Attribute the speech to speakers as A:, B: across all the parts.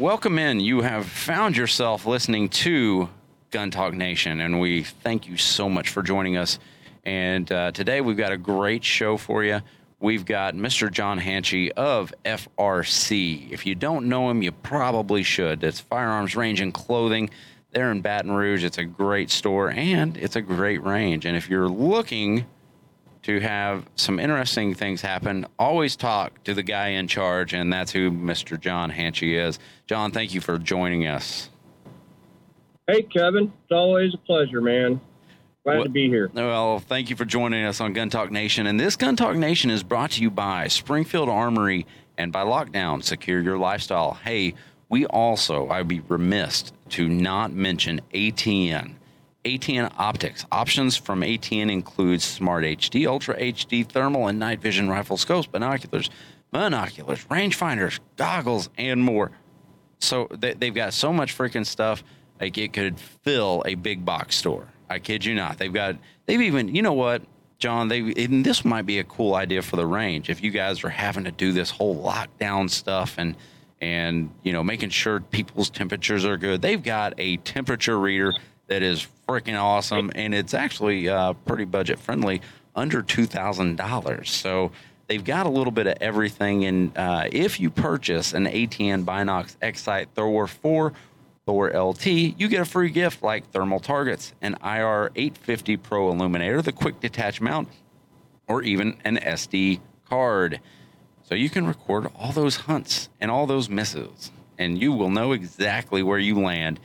A: welcome in. You have found yourself listening to Gun Talk Nation, and we thank you so much for joining us. And uh, today we've got a great show for you. We've got Mr. John Hanchey of FRC. If you don't know him, you probably should. It's Firearms Range and Clothing. They're in Baton Rouge. It's a great store and it's a great range. And if you're looking to have some interesting things happen, always talk to the guy in charge, and that's who Mr. John Hanchey is. John, thank you for joining us.
B: Hey, Kevin. It's always a pleasure, man. Glad
A: Well-
B: to be here.
A: Well, thank you for joining us on Gun Talk Nation. And this Gun Talk Nation is brought to you by Springfield Armory and by Lockdown. Secure your lifestyle. Hey, we also, I'd be remiss to not mention ATN. ATN Optics. Options from ATN includes Smart HD, Ultra HD, thermal, and night vision rifle scopes, binoculars, monoculars, rangefinders, goggles, and more. So they, they've got so much freaking stuff, like it could fill a big box store. I kid you not. They've got, they've even, you know what, John, they, and this might be a cool idea for the range. If you guys are having to do this whole lockdown stuff and, and, you know, making sure people's temperatures are good, they've got a temperature reader that is freaking awesome. And it's actually uh, pretty budget friendly, under $2,000. So, they've got a little bit of everything. And uh, if you purchase an ATN Binox X-Sight Thor 4 Thor LT, you get a free gift like thermal targets, an IR 850 Pro illuminator, the quick detach mount, or even an SD card. So you can record all those hunts and all those misses, and you will know exactly where you land.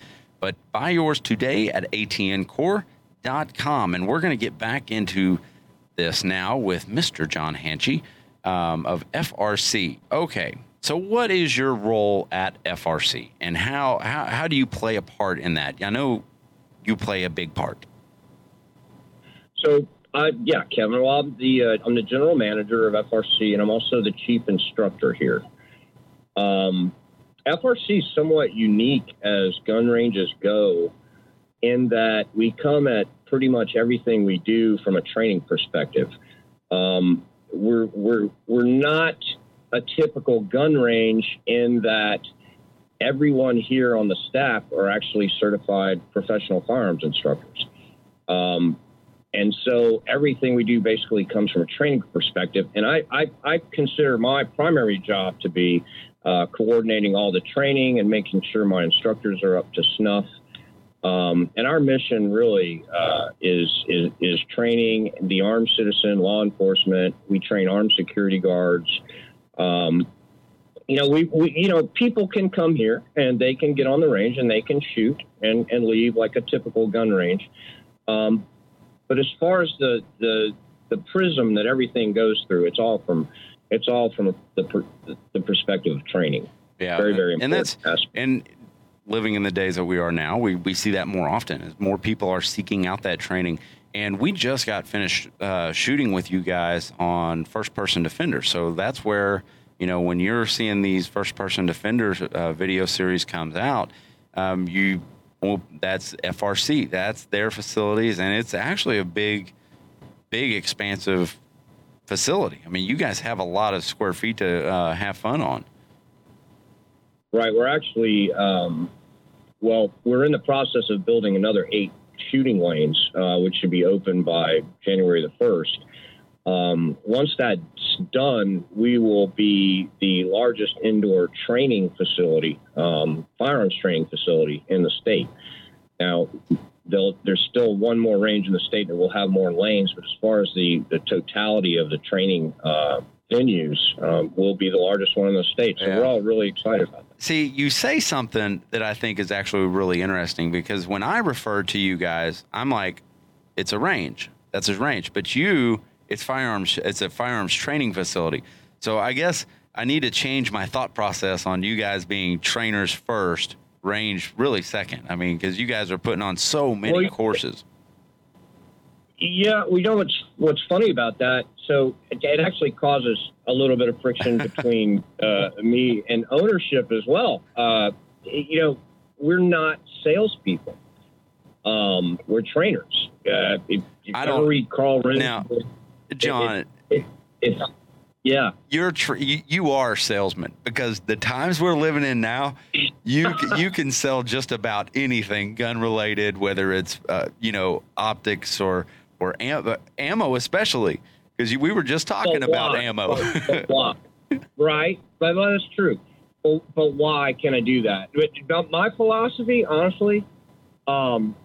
A: But buy yours today at atncorp.com. And we're going to get back into this now with Mr. John Hanchey um, of FRC. Okay, so what is your role at FRC, and how, how how do you play a part in that? I know you play a big part.
B: So, uh, yeah, Kevin. Well, I'm the uh, I'm the general manager of FRC, and I'm also the chief instructor here. Um, FRC is somewhat unique as gun ranges go, in that we come at pretty much everything we do from a training perspective. Um, we're we're we're not a typical gun range in that everyone here on the staff are actually certified professional firearms instructors. Um, and so everything we do basically comes from a training perspective. And I, I, I consider my primary job to be uh, coordinating all the training and making sure my instructors are up to snuff. Um, and our mission really uh, is, is is training the armed citizen, law enforcement. We train armed security guards. Um, you know, we, we you know people can come here and they can get on the range and they can shoot and, and leave like a typical gun range. Um, but as far as the, the the prism that everything goes through, it's all from it's all from the per, the perspective of training.
A: Yeah,
B: Very very important.
A: and that's
B: aspect.
A: and living in the days that we are now, we, we see that more often as more people are seeking out that training. And we just got finished uh, shooting with you guys on first person defender. So that's where, you know, when you're seeing these first person defenders uh, video series comes out, um, you, well, that's FRC, that's their facilities. And it's actually a big, big, expansive facility. I mean, you guys have a lot of square feet to uh, have fun on.
B: Right. We're actually, um, well, we're in the process of building another eight shooting lanes, uh, which should be open by January the 1st. Um, once that's done, we will be the largest indoor training facility, um, firearms training facility in the state. Now, there's still one more range in the state that will have more lanes, but as far as the, the totality of the training uh, venues, um, we'll be the largest one in the state. So
A: Yeah.
B: we're all really excited about that.
A: See, you say something that I think is actually really interesting because when I refer to you guys, I'm like, it's a range. That's a range. But you, it's firearms. It's a firearms training facility. So I guess I need to change my thought process on you guys being trainers first, range really second. I mean, because you guys are putting on so many
B: Well,
A: courses.
B: Yeah, we know what's what's funny about that. So it, it actually causes a little bit of friction between uh, me and ownership as well. Uh, you know, we're not salespeople. Um, we're trainers. Uh, if you
A: I don't-
B: read Carl Renz,
A: Now, John,
B: it's yeah.
A: you're tr- you, you are a salesman because the times we're living in now, you you can sell just about anything gun related, whether it's uh, you know optics or or am- ammo, especially because we were just talking about ammo.
B: But, but right? But that's true. But, but why can I do that? But my philosophy, honestly, um,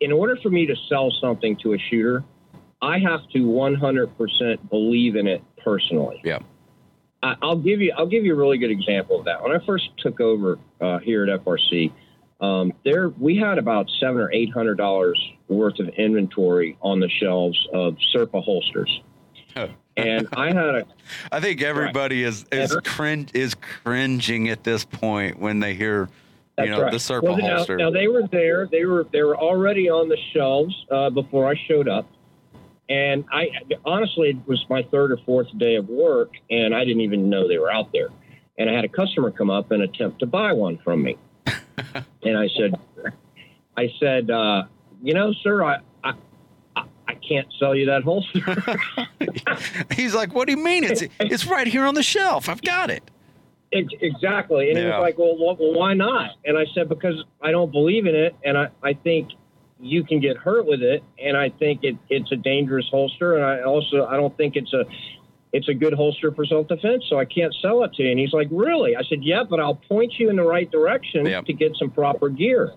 B: in order for me to sell something to a shooter, I have to 100% believe in it personally.
A: Yeah.
B: I, I'll give you. I'll give you a really good example of that. When I first took over uh, here at FRC, um, there we had about seven or eight hundred dollars worth of inventory on the shelves of Serpa holsters, and I had a
A: I think everybody is is
B: Ever?
A: cringe is cringing at this point when they hear you know
B: right.
A: the Serpa
B: Well, now-
A: holster.
B: Now, they were there. They were they were already on the shelves uh, before I showed up, and I honestly it was my third or fourth day of work, and I didn't even know they were out there. And I had a customer come up and attempt to buy one from me, and I said, I said, uh, you know, sir, I. I I- can't sell you that holster.
A: He's like, "What do you mean? It's it's right here on the shelf. I've got it."
B: Ex- Exactly. And he was like, well, well, why not? And I said, because I don't believe in it. And I, I think you can get hurt with it. And I think it, it's a dangerous holster. And I also, I don't think it's a, it's a good holster for self-defense. So I can't sell it to you. And he's like, really? I said, yeah, but I'll point you in the right direction
A: Yep.
B: to get some proper gear.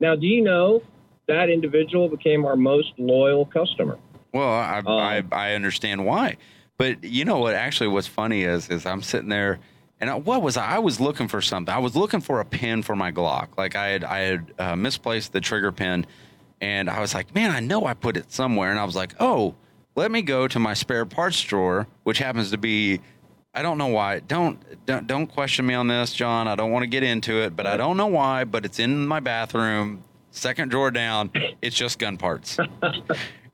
B: Now, do you know that individual became our most loyal customer?
A: Well, I, I
B: Um,
A: I understand why, but you know what? Actually, what's funny is is I'm sitting there, and I, what was I? I was looking for something. I was looking for a pin for my Glock. Like I had I had uh, misplaced the trigger pin, and I was like, man, I know I put it somewhere, and I was like, oh, let me go to my spare parts drawer, which happens to be. I don't know why. Don't don't don't question me on this, John. I don't want to get into it, but I don't know why. But it's in my bathroom, second drawer down. It's just gun parts.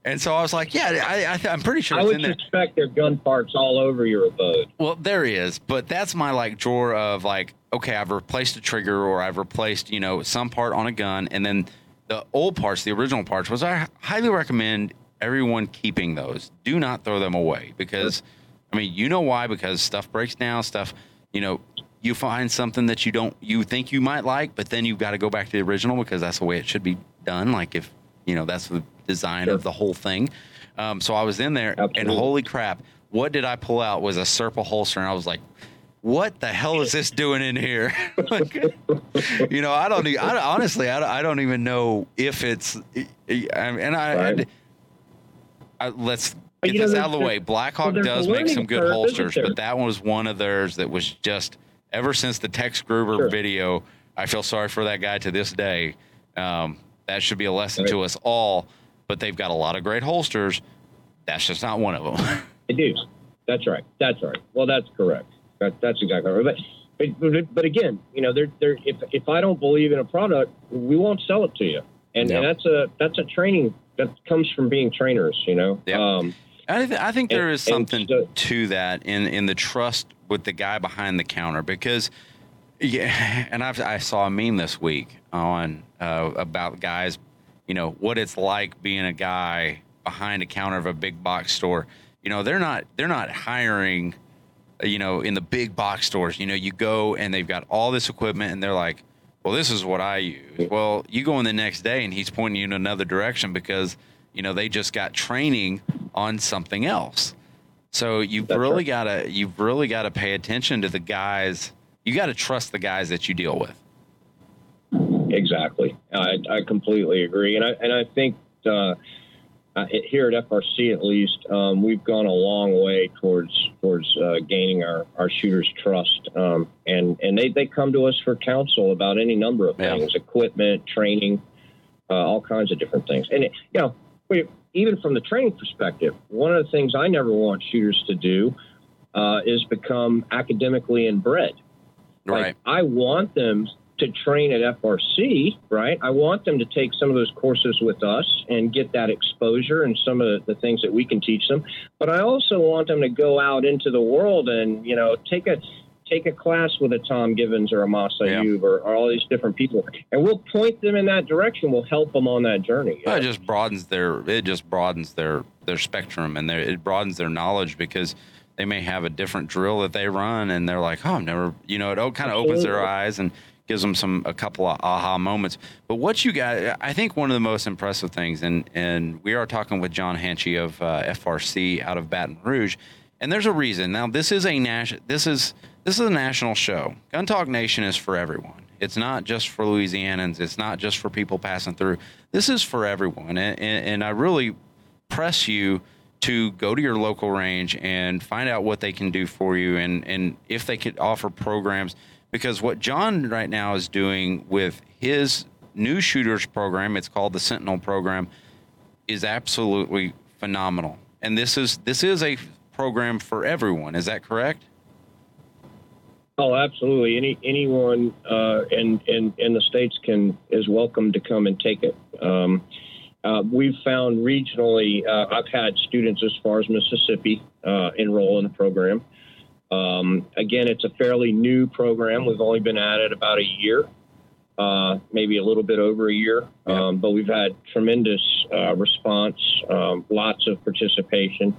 A: And so I was like, yeah, I, I, I'm pretty sure
B: I
A: it's
B: would
A: in there.
B: suspect there are gun parts all over your abode.
A: Well, there is, but that's my like drawer of like, okay, I've replaced a trigger or I've replaced, you know, some part on a gun. And then the old parts, the original parts, was I highly recommend everyone keeping those. Do not throw them away because, I mean, you know why? Because stuff breaks down, stuff, you know, you find something that you don't, you think you might like, but then you've got to go back to the original because that's the way it should be done. Like if, you know, that's the design
B: Sure.
A: of the whole thing. Um, so I was in there and holy crap, what did I pull out was a Serpa holster. And I was like, what the hell is this doing in here? Like, you know, I don't, I, honestly, I, don't- I don't even know if it's, and I,
B: Right.
A: I, let's get this out of the way. Blackhawk
B: a
A: does make some good holsters, but that one was one of theirs that was just ever since the Tex Grebner
B: Sure.
A: video. I feel sorry for that guy to this day. Um, that should be a lesson
B: Right.
A: to us all. But they've got a lot of great holsters. That's just not one of them.
B: I do. That's right. That's right. Well, that's correct. That, that's exactly right. But, but, but, but again, you know, they're, they're, if, if I don't believe in a product, we won't sell it to you. And,
A: Yeah.
B: and that's a that's a training that comes from being trainers. You know.
A: Yeah.
B: Um,
A: I, th- I think there
B: And-
A: is something
B: so-
A: to that in in the trust with the guy behind the counter because yeah, and I've, I saw a meme this week on uh, about guys, you know, what it's like being a guy behind a counter of a big box store. You know, they're not they're not hiring, you know, in the big box stores. You know, you go and they've got all this equipment and they're like, well, this is what I use. Well, you go in the next day and he's pointing you in another direction because you know they just got training on something else. So you've
B: That's
A: really
B: right.
A: got to you've really got to pay attention to the guys. You got to trust the guys that you deal with.
B: Exactly. I, I completely agree, and I and I think uh, uh, here at FRC at least um, we've gone a long way towards towards uh, gaining our, our shooters' trust, um, and and they, they come to us for counsel about any number of
A: Yeah.
B: things, equipment, training, uh, all kinds of different things, and it, you know. we- Even from the training perspective, one of the things I never want shooters to do uh, is become academically inbred. Like,
A: Right.
B: I want them to train at FRC, right? I want them to take some of those courses with us and get that exposure and some of the, things that we can teach them. But I also want them to go out into the world and, you know, take a take a class with a Tom Givens or a Massad
A: Yeah.
B: Ayoob or, or all these different people. And we'll point them in that direction. We'll help them on that journey.
A: Well, it just broadens their it just broadens their their spectrum and their it broadens their knowledge because they may have a different drill that they run and they're like, oh, I've never, you know, it kind of opens their eyes and gives them some a couple of aha moments. But what you got, I think one of the most impressive things, and and we are talking with John Hanchey of uh, FRC out of Baton Rouge, and there's a reason. Now this is a national. This is this is a national show. Gun Talk Nation is for everyone. It's not just for Louisianans. It's not just for people passing through. This is for everyone, and, and, and I really press you to go to your local range and find out what they can do for you and, and if they could offer programs. Because what John right now is doing with his new shooters program, it's called the Sentinel program, is absolutely phenomenal. And this is this is a program for everyone. Is that correct?
B: Oh, absolutely. Any anyone uh, in, in in the states can is welcome to come and take it. Um, uh, we've found regionally, uh, I've had students as far as Mississippi uh, enroll in the program. Um, again, it's a fairly new program. We've only been at it about a year, uh, maybe a little bit over a year, yeah. um, but we've had tremendous uh, response, um, lots of participation.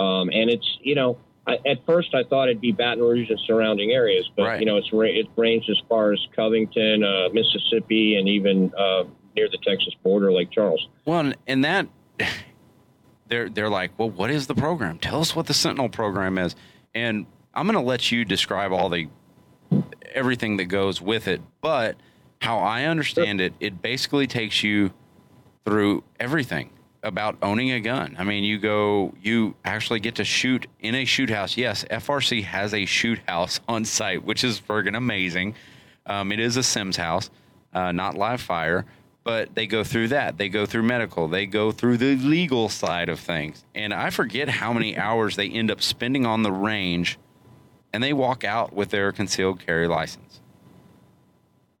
B: Um, and it's, you know, I, at first I thought it'd be Baton Rouge and surrounding areas, but, right. you know, it's it ranged as far as Covington, uh, Mississippi, and even near the Texas border, Lake Charles.
A: Well, and that they're they're like, well, what is the program? Tell us what the Sentinel program is, and I'm going to let you describe all the everything that goes with it. But how I understand it, it basically takes you through everything about owning a gun. I mean, you go, you actually get to shoot in a shoot house. Yes, FRC has a shoot house on site, which is friggin' amazing. Um, it is a Sims house, uh, not live fire but they go through that. They go through medical. They go through the legal side of things. And I forget how many hours they end up spending on the range and they walk out with their concealed carry license.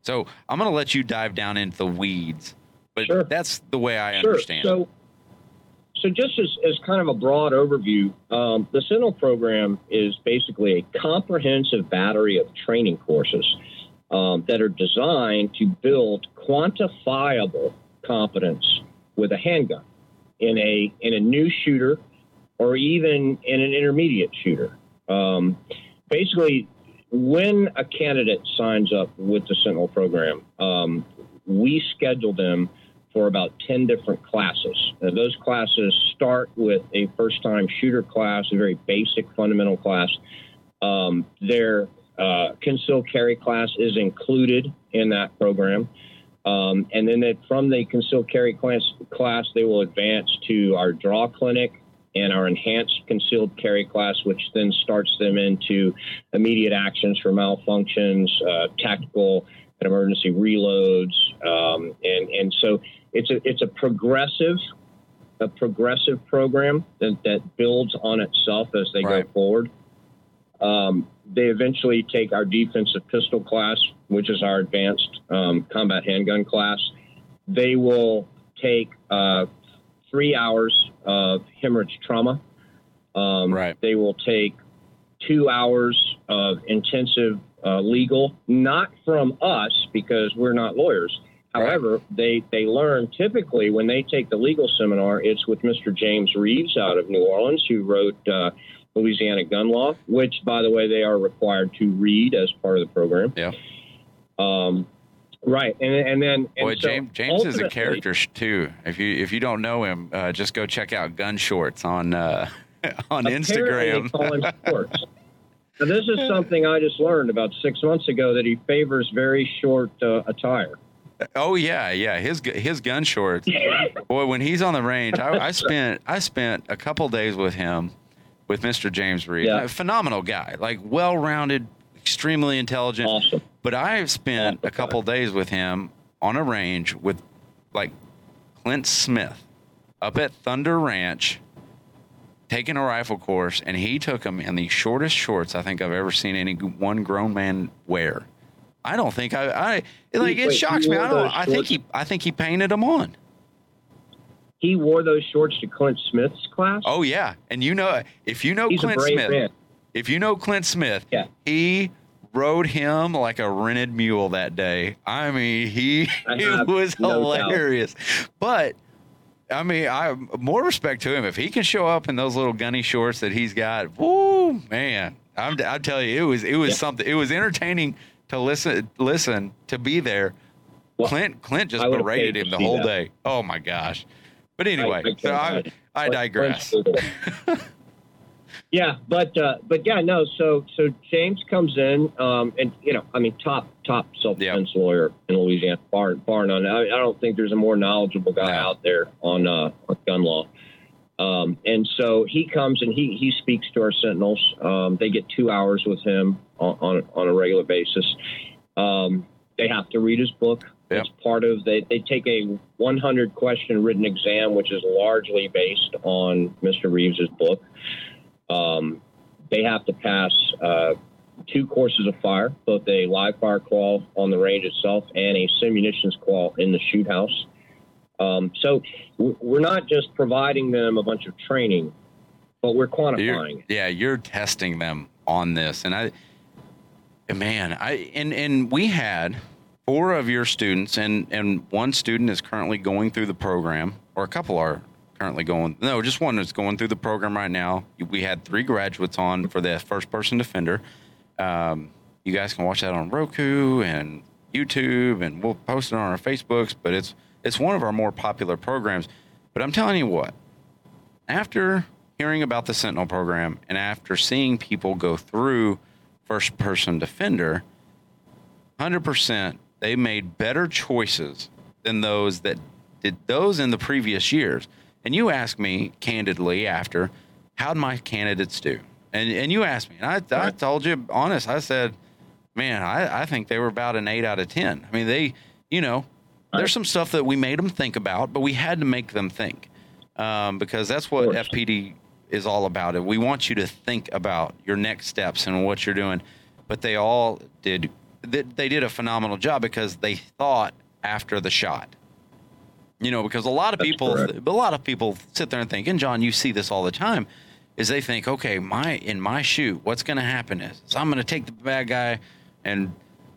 A: So I'm going to let you dive down into the weeds, but sure. that's the way I sure. understand
B: so. So, just as, as kind of a broad overview, um, the Sentinel program is basically a comprehensive battery of training courses um, that are designed to build quantifiable competence with a handgun in a in a new shooter or even in an intermediate shooter. Um, basically, when a candidate signs up with the Sentinel program, um, we schedule them for about 10 different classes. Now, those classes start with a first time shooter class, a very basic fundamental class. Um, their uh, concealed carry class is included in that program. Um, and then that from the concealed carry class, class, they will advance to our draw clinic and our enhanced concealed carry class, which then starts them into immediate actions for malfunctions, uh, tactical and emergency reloads, um, and and so it's a it's a progressive a progressive program that, that builds on itself as they right. go forward. Um, they eventually take our defensive pistol class, which is our advanced um, combat handgun class. They will take uh, three hours of hemorrhage trauma. Um, right. They will take two hours of intensive uh, legal, not from us because we're not lawyers. However, they, they learn typically when they take the legal seminar, it's with Mr. James Reeves out of New Orleans, who wrote uh, Louisiana gun law, which, by the way, they are required to read as part of the program.
A: Yeah.
B: Um, right, and and then and
A: boy, so James James is a character too. If you if you don't know him, uh, just go check out Gun Shorts on uh, on Instagram.
B: shorts. Now, this is something I just learned about six months ago that he favors very short uh, attire.
A: Oh yeah, yeah. His his gun shorts. Boy, when he's on the range, I, I spent I spent a couple days with him with Mr. James Reed. Yeah. phenomenal guy, like well rounded, extremely intelligent.
B: Awesome.
A: But I've spent a couple days with him on a range with like Clint Smith up at Thunder Ranch taking a rifle course, and he took him in the shortest shorts I think I've ever seen any one grown man wear. I don't think I, I like it shocks me. I don't. I think he, I think he painted them on
B: he wore those shorts to Clint Smith's class.
A: Oh yeah, and you know if you know He's Clint Smith, man. If you know Clint Smith,
B: yeah.
A: he rode him like a rented mule that day. I mean, he it was no hilarious. Doubt. But I mean, I more respect to him if he can show up in those little gunny shorts that he's got. Whoo, man! I'm, I tell you, it was it was yeah. something. It was entertaining to listen, listen, to be there.
B: Well,
A: Clint, Clint just berated him the whole
B: that.
A: day. Oh my gosh! But anyway,
B: I can't
A: so I. I digress.
B: yeah, but uh, but yeah, no. So so James comes in, um, and you know, I mean, top top self defense lawyer in Louisiana, bar bar none. I, I don't think there's a more knowledgeable guy
A: No.
B: out there on uh, on gun law. Um, and so he comes and he he speaks to our sentinels. Um, they get two hours with him on on, on a regular basis. Um, they have to read his book.
A: Yep.
B: It's part of they they take a 100 question written exam, which is largely based on Mr. Reeves's book. Um, they have to pass uh, two courses of fire, both a live fire qual on the range itself and a simunitions qual in the shoot house. Um, so we're not just providing them a bunch of training, but we're quantifying.
A: You're, yeah, you're testing them on this, and I, man, I and and we had four of your students, and and one student is currently going through the program, or a couple are currently going. No, just one that's going through the program right now. We had three graduates on for the first person defender. Um, you guys can watch that on Roku and YouTube, and we'll post it on our Facebooks. But it's it's one of our more popular programs. But I'm telling you what, after hearing about the Sentinel program and after seeing people go through first person defender, 100% they made better choices than those that did those in the previous years. And you asked me candidly after, how'd my candidates do? And, and you asked me, and I, I told you honest, I said, man, I, I think they were about an eight out of 10. I mean, they, you know, there's some stuff that we made them think about, but we had to make them think um, because that's what. FPD is all about. It We want you to think about your next steps and what you're doing. But they all did. They, they did a phenomenal job because they thought after the shot. You know, because a lot of
B: That's
A: people,
B: correct.
A: a lot of people sit there and think, and John, you see this all the time, is they think, okay, my in my shoe, what's going to happen is, is I'm going to take the bad guy, and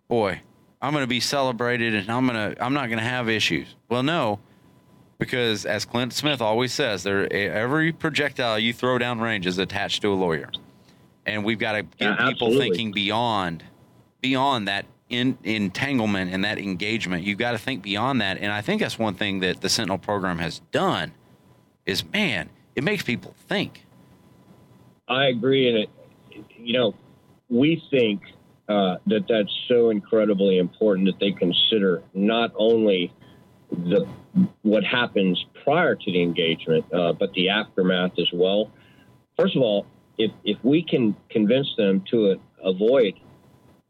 A: boy, I'm going to be celebrated, and I'm going to I'm not going to have issues. Well, no, because as Clint Smith always says, there every projectile you throw down range is attached to a lawyer, and we've got to get
B: Yeah,
A: people thinking beyond beyond that in, entanglement and that engagement. You've got to think beyond that, and I think that's one thing that the Sentinel program has done is man, it makes people think.
B: I agree, and it, you know, we think uh, that that's so incredibly important that they consider not only the what happens prior to the engagement, uh, but the aftermath as well. First of all, if if we can convince them to avoid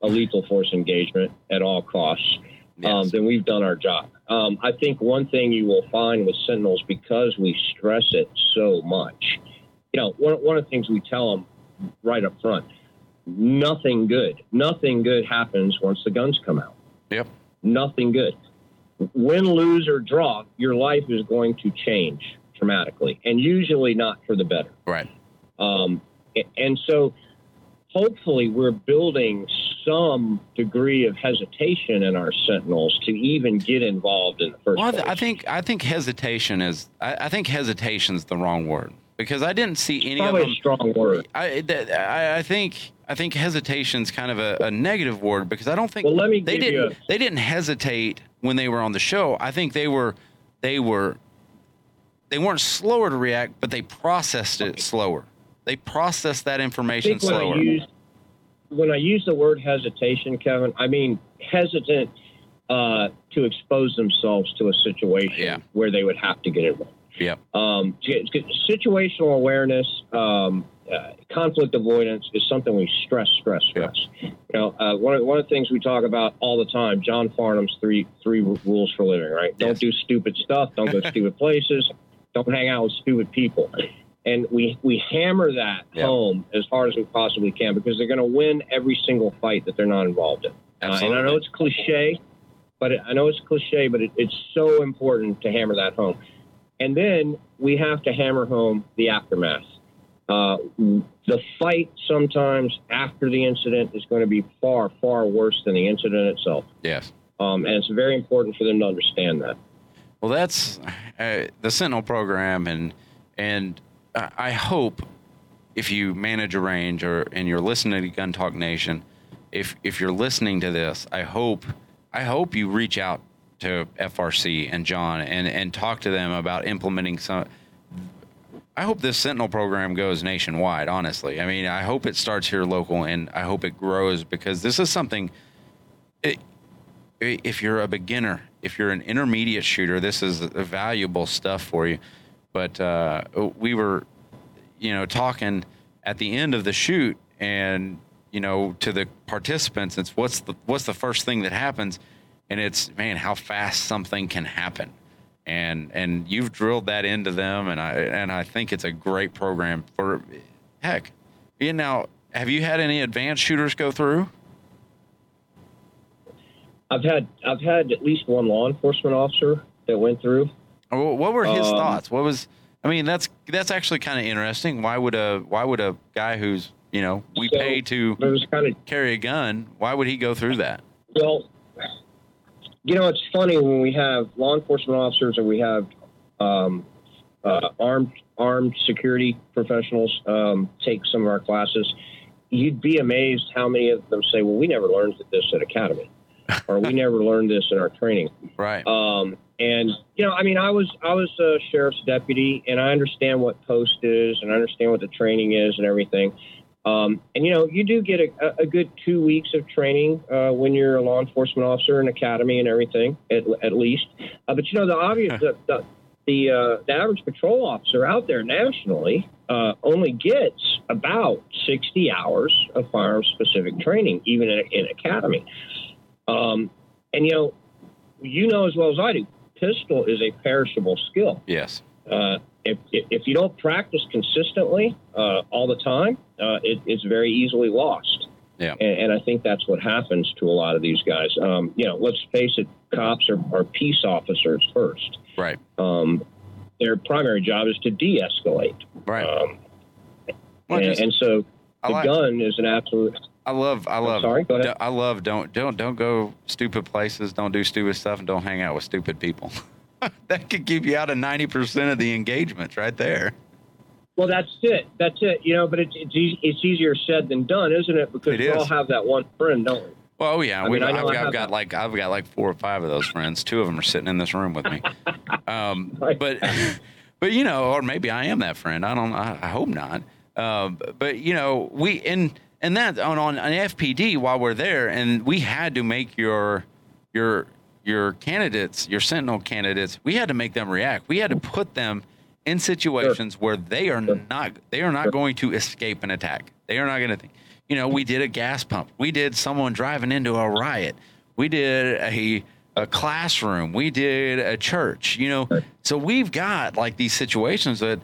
B: a lethal force engagement at all costs, um, then we've done our job. Um, I think one thing you will find with Sentinels, because we stress it so much, you know, one, one of the things we tell them right up front nothing good, nothing good happens once the guns come out.
A: Yep.
B: Nothing good. Win, lose, or draw, your life is going to change dramatically, and usually not for the better.
A: Right.
B: Um, and so hopefully we're building some degree of hesitation in our sentinels to even get involved in the first
A: Well, I,
B: place.
A: I think I think hesitation is I, I think is the wrong word because I didn't see any of them.
B: a strong word.
A: I, I I think I think hesitation's kind of a, a negative word because I don't think
B: Well, let me
A: they didn't
B: a-
A: they didn't hesitate when they were on the show. I think they were they were they weren't slower to react, but they processed it slower. They processed that information
B: when I
A: slower.
B: When I use the word hesitation, Kevin, I mean hesitant uh, to expose themselves to a situation
A: Yeah.
B: where they would have to get involved.
A: Yeah.
B: Um, situational awareness, um, uh, conflict avoidance is something we stress, stress, stress. You know, uh, one of one of the things we talk about all the time, John Farnam's three three rules for living. Right?
A: Yes.
B: Don't do stupid stuff. Don't go to stupid places. Don't hang out with stupid people. And we we hammer that
A: Yeah.
B: home as hard as we possibly can because they're going to win every single fight that they're not involved in. Uh, and I know it's cliche, but it, I know it's cliche, but it, it's so important to hammer that home. And then we have to hammer home the aftermath. Uh, the fight sometimes after the incident is going to be far, far worse than the incident itself.
A: Yes.
B: Um, and it's very important for them to understand that.
A: Well, that's uh, the Sentinel program, and and I hope if you manage a range or and you're listening to Gun Talk Nation, if if you're listening to this, I hope I hope you reach out to FRC and John and and talk to them about implementing some. I hope this Sentinel program goes nationwide. Honestly, I mean, I hope it starts here local, and I hope it grows because this is something. It, if you're a beginner, if you're an intermediate shooter, this is valuable stuff for you. But uh, we were, you know, talking at the end of the shoot, and you know, to the participants, it's what's the what's the first thing that happens, and it's man, how fast something can happen, and and you've drilled that into them, and I and I think it's a great program for, heck, you know, have you had any advanced shooters go through?
B: I've had I've had at least one law enforcement officer that went through.
A: What were his um, thoughts? What was I mean, that's that's actually kind of interesting. Why would a why would a guy who's you know we so pay to kind of, carry a gun? Why would he go through that?
B: Well, you know, it's funny when we have law enforcement officers and we have um, uh, armed armed security professionals um, take some of our classes. You'd be amazed how many of them say, "Well, we never learned this at academy." or we never learned this in our training.
A: Right.
B: Um, and you know, I mean, I was I was a sheriff's deputy, and I understand what post is, and I understand what the training is, and everything. Um, and you know, you do get a, a good two weeks of training uh, when you're a law enforcement officer in academy and everything, at, at least. Uh, but you know, the obvious the the the, uh, the average patrol officer out there nationally uh, only gets about 60 hours of firearm specific training, even in, in academy. Um, and you know, you know as well as I do, pistol is a perishable skill.
A: Yes.
B: Uh, if, if you don't practice consistently uh, all the time, uh, it, it's very easily lost.
A: Yeah.
B: And, and, I think that's what happens to a lot of these guys. Um, you know, let's face it, cops are, are peace officers first.
A: Right.
B: Um, their primary job is to de escalate.
A: Right.
B: Um, well, and, just, and, so the like, gun is an absolute
A: I love, I love,
B: sorry,
A: I love, don't, don't, don't go stupid places. Don't do stupid stuff and don't hang out with stupid people. that could keep you out of 90% of the engagements right there.
B: Well, that's it. That's it. You know, but it's, it's, easy, it's easier said than done, isn't it? Because it we is. all have that one friend, don't we?
A: Well, oh, yeah, I mean, I've, I've got like I've got like four or five of those friends. Two of them are sitting in this room with me. Um, but, but you know, or maybe I am that friend. I don't. I, I hope not. Uh, but you know, we in and that on, on an FPD while we're there, and we had to make your your your candidates, your Sentinel candidates, we had to make them react. We had to put them in situations sure. where they are sure. not they are not sure. going to escape an attack. They are not going to. Think. You know, we did a gas pump. We did someone driving into a riot. We did a a classroom. We did a church. You know, so we've got like these situations that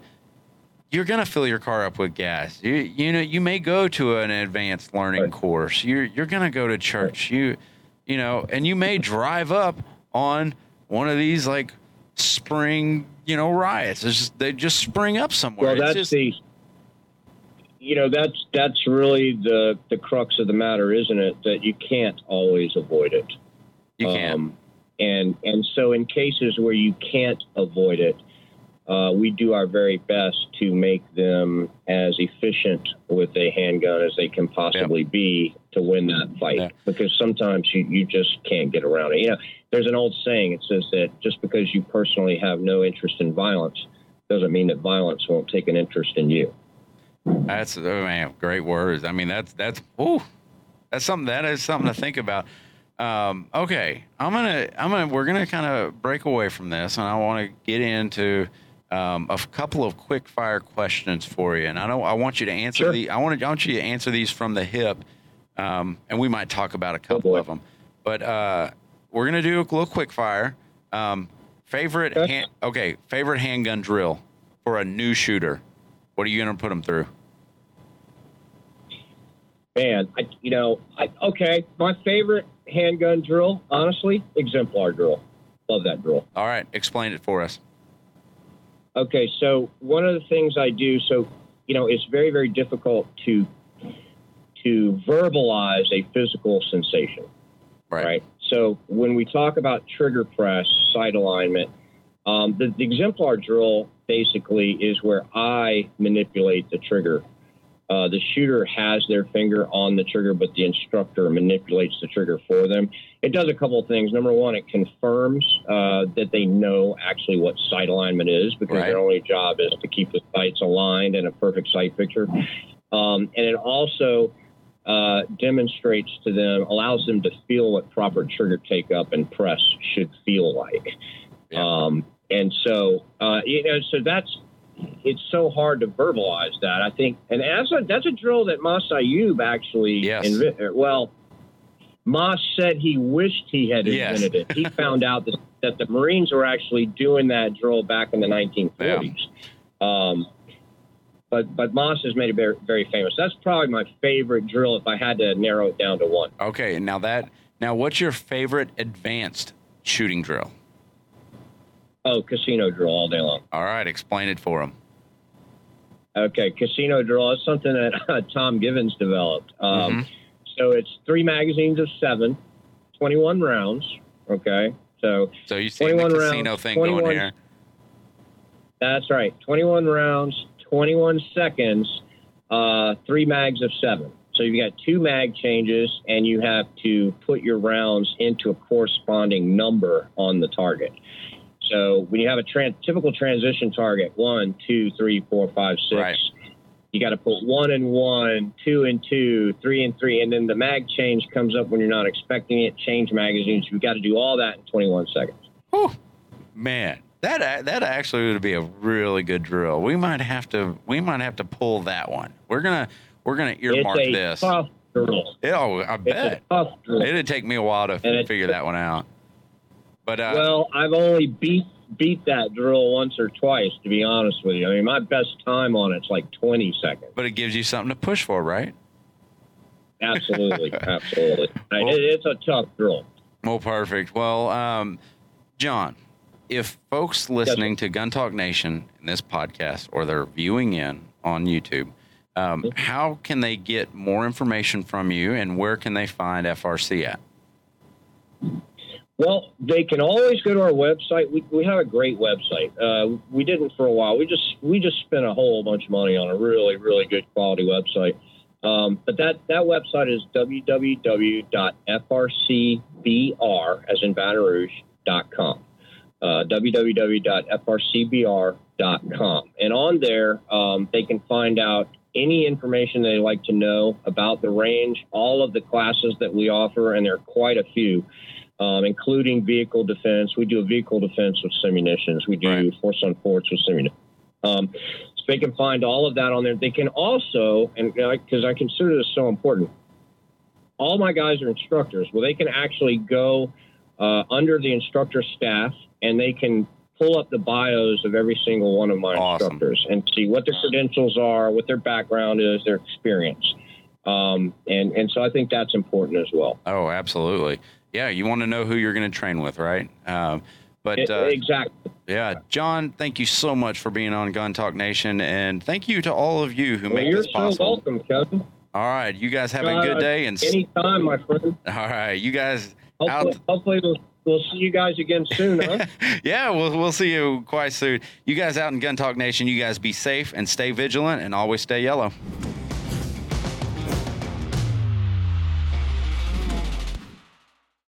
A: you're going to fill your car up with gas. You, you know, you may go to an advanced learning right. course. You're you're going to go to church. Right. You you know, and you may drive up on one of these like spring, you know, riots. Just, they just spring up somewhere.
B: Well, that's
A: just,
B: the you know, that's that's really the the crux of the matter, isn't it? That you can't always avoid it.
A: You can't. Um,
B: and and so in cases where you can't avoid it, uh, we do our very best to make them as efficient with a handgun as they can possibly be to win that fight. Yeah. Because sometimes you, you just can't get around it. You know, there's an old saying. It says that just because you personally have no interest in violence doesn't mean that violence won't take an interest in you.
A: That's oh man, great words. I mean, that's that's ooh, that's something that is something to think about. Um, okay, I'm gonna I'm gonna we're gonna kind of break away from this, and I want to get into um, a couple of quick fire questions for you, and I know I want you to answer sure. the. I want to I want you to answer these from the hip, um, and we might talk about a couple oh of them. But uh, we're gonna do a little quick fire. Um, favorite okay. Hand, okay, favorite handgun drill for a new shooter. What are you gonna put them through?
B: Man, I, you know, I, okay, my favorite handgun drill, honestly, exemplar drill. Love that drill.
A: All right, explain it for us.
B: Okay, so one of the things I do, so you know, it's very very difficult to to verbalize a physical sensation.
A: Right. right?
B: So when we talk about trigger press, sight alignment, um, the, the, exemplar drill basically is where I manipulate the trigger Uh, the shooter has their finger on the trigger, but the instructor manipulates the trigger for them. It does a couple of things. Number one, it confirms uh, that they know actually what sight alignment is because
A: Right.
B: their only job is to keep the sights aligned in a perfect sight picture. Um, and it also uh, demonstrates to them, allows them to feel what proper trigger take up and press should feel like.
A: Yeah.
B: Um, and so, uh, you know, so that's it's so hard to verbalize that. I think, and that's a that's a drill that Mas Ayoob actually
A: Yes.
B: er, well, Mas said he wished he had
A: Yes.
B: invented it. He found out that, that the Marines were actually doing that drill back in the 1940s. Um, but but Mas has made it very, very famous. That's probably my favorite drill if I had to narrow it down to one.
A: Okay, now that now what's your favorite advanced shooting drill?
B: Oh, casino drill all day long.
A: All right, explain it for them.
B: Okay, casino drill is something that uh, Tom Givens developed. Um,
A: Mhm.
B: So it's three magazines of seven, 21 rounds. Okay, so
A: So you see the casino
B: rounds,
A: thing going here.
B: that's right, 21 rounds, 21 seconds, uh, three mags of seven. So you've got two mag changes, and you have to put your rounds into a corresponding number on the target. So when you have a tran- typical transition target, one, two, three, four, five, six,
A: Right.
B: you got to put one and one, two and two, three and three, and then the mag change comes up when you're not expecting it. Change magazines. You've got to do all that in 21 seconds.
A: Whew. Man, that that actually would be a really good drill. We might have to we might have to pull that one. We're gonna we're gonna earmark
B: it's a
A: this.
B: tough drill.
A: Oh, I bet
B: a tough drill.
A: it'd take me a while to
B: And
A: figure that one out. But uh,
B: well, I've only beat beat that drill once or twice, to be honest with you. I mean, my best time on it's like 20 seconds.
A: but it gives you something to push for, right?
B: Absolutely, absolutely.
A: Well-
B: it, it's a tough drill.
A: Well, perfect. Well, um, John, if folks listening to Gun Talk Nation in this podcast or they're viewing in on YouTube, um,
B: Mm-hmm.
A: how can they get more information from you and where can they find FRC at?
B: Well, they can always go to our website. We, we have a great website. Uh, we didn't for a while. We just we just spent a whole bunch of money on a really really good quality website. Um, but that that website is www.frcbr as in Baton Rouge dot com. Uh, www.frcbr.com. And on there, um, they can find out any information they'd like to know about the range, all of the classes that we offer, and there are quite a few um, including vehicle defense. We do a vehicle defense with simunitions. We do
A: Right.
B: force on force with simunitions. Um, so they can find all of that on there. They can also, and because I consider this so important, all my guys are instructors. Well, they can actually go uh, under the instructor staff and they can pull up the bios of every single one of my
A: Awesome.
B: instructors and see what their credentials are, what their background is, their experience. Um, and, and so I think that's important as well.
A: Oh, absolutely. Yeah, you want to know who you're going to train with, right? Um, but uh,
B: exactly.
A: yeah, John, thank you so much for being on Gun Talk Nation, and thank you to all of you who
B: Well,
A: make
B: you're
A: this
B: so
A: possible.
B: welcome, Kevin.
A: All right, you guys have a good
B: Uh,
A: day, and
B: Anytime, my friend.
A: all right, you guys
B: Hopefully,
A: out.
B: hopefully we'll, we'll see you guys again soon, huh?
A: yeah, we'll we'll see you quite soon. You guys out in Gun Talk Nation, you guys be safe and stay vigilant, and always stay yellow.